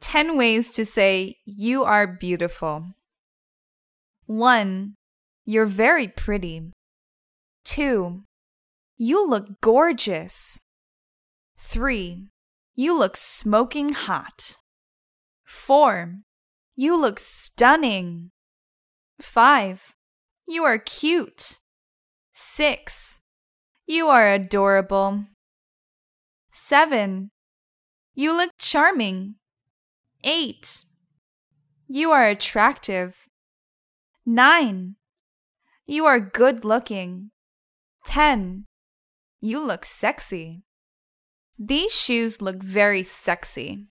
10 ways to say you are beautiful. 1. You're very pretty. 2. You look gorgeous. 3. You look smoking hot. 4. You look stunning. 5. You are cute. 6. You are adorable. 7. You look charming. 8. You are attractive. 9. You are good looking. 10. You look sexy. These shoes look very sexy.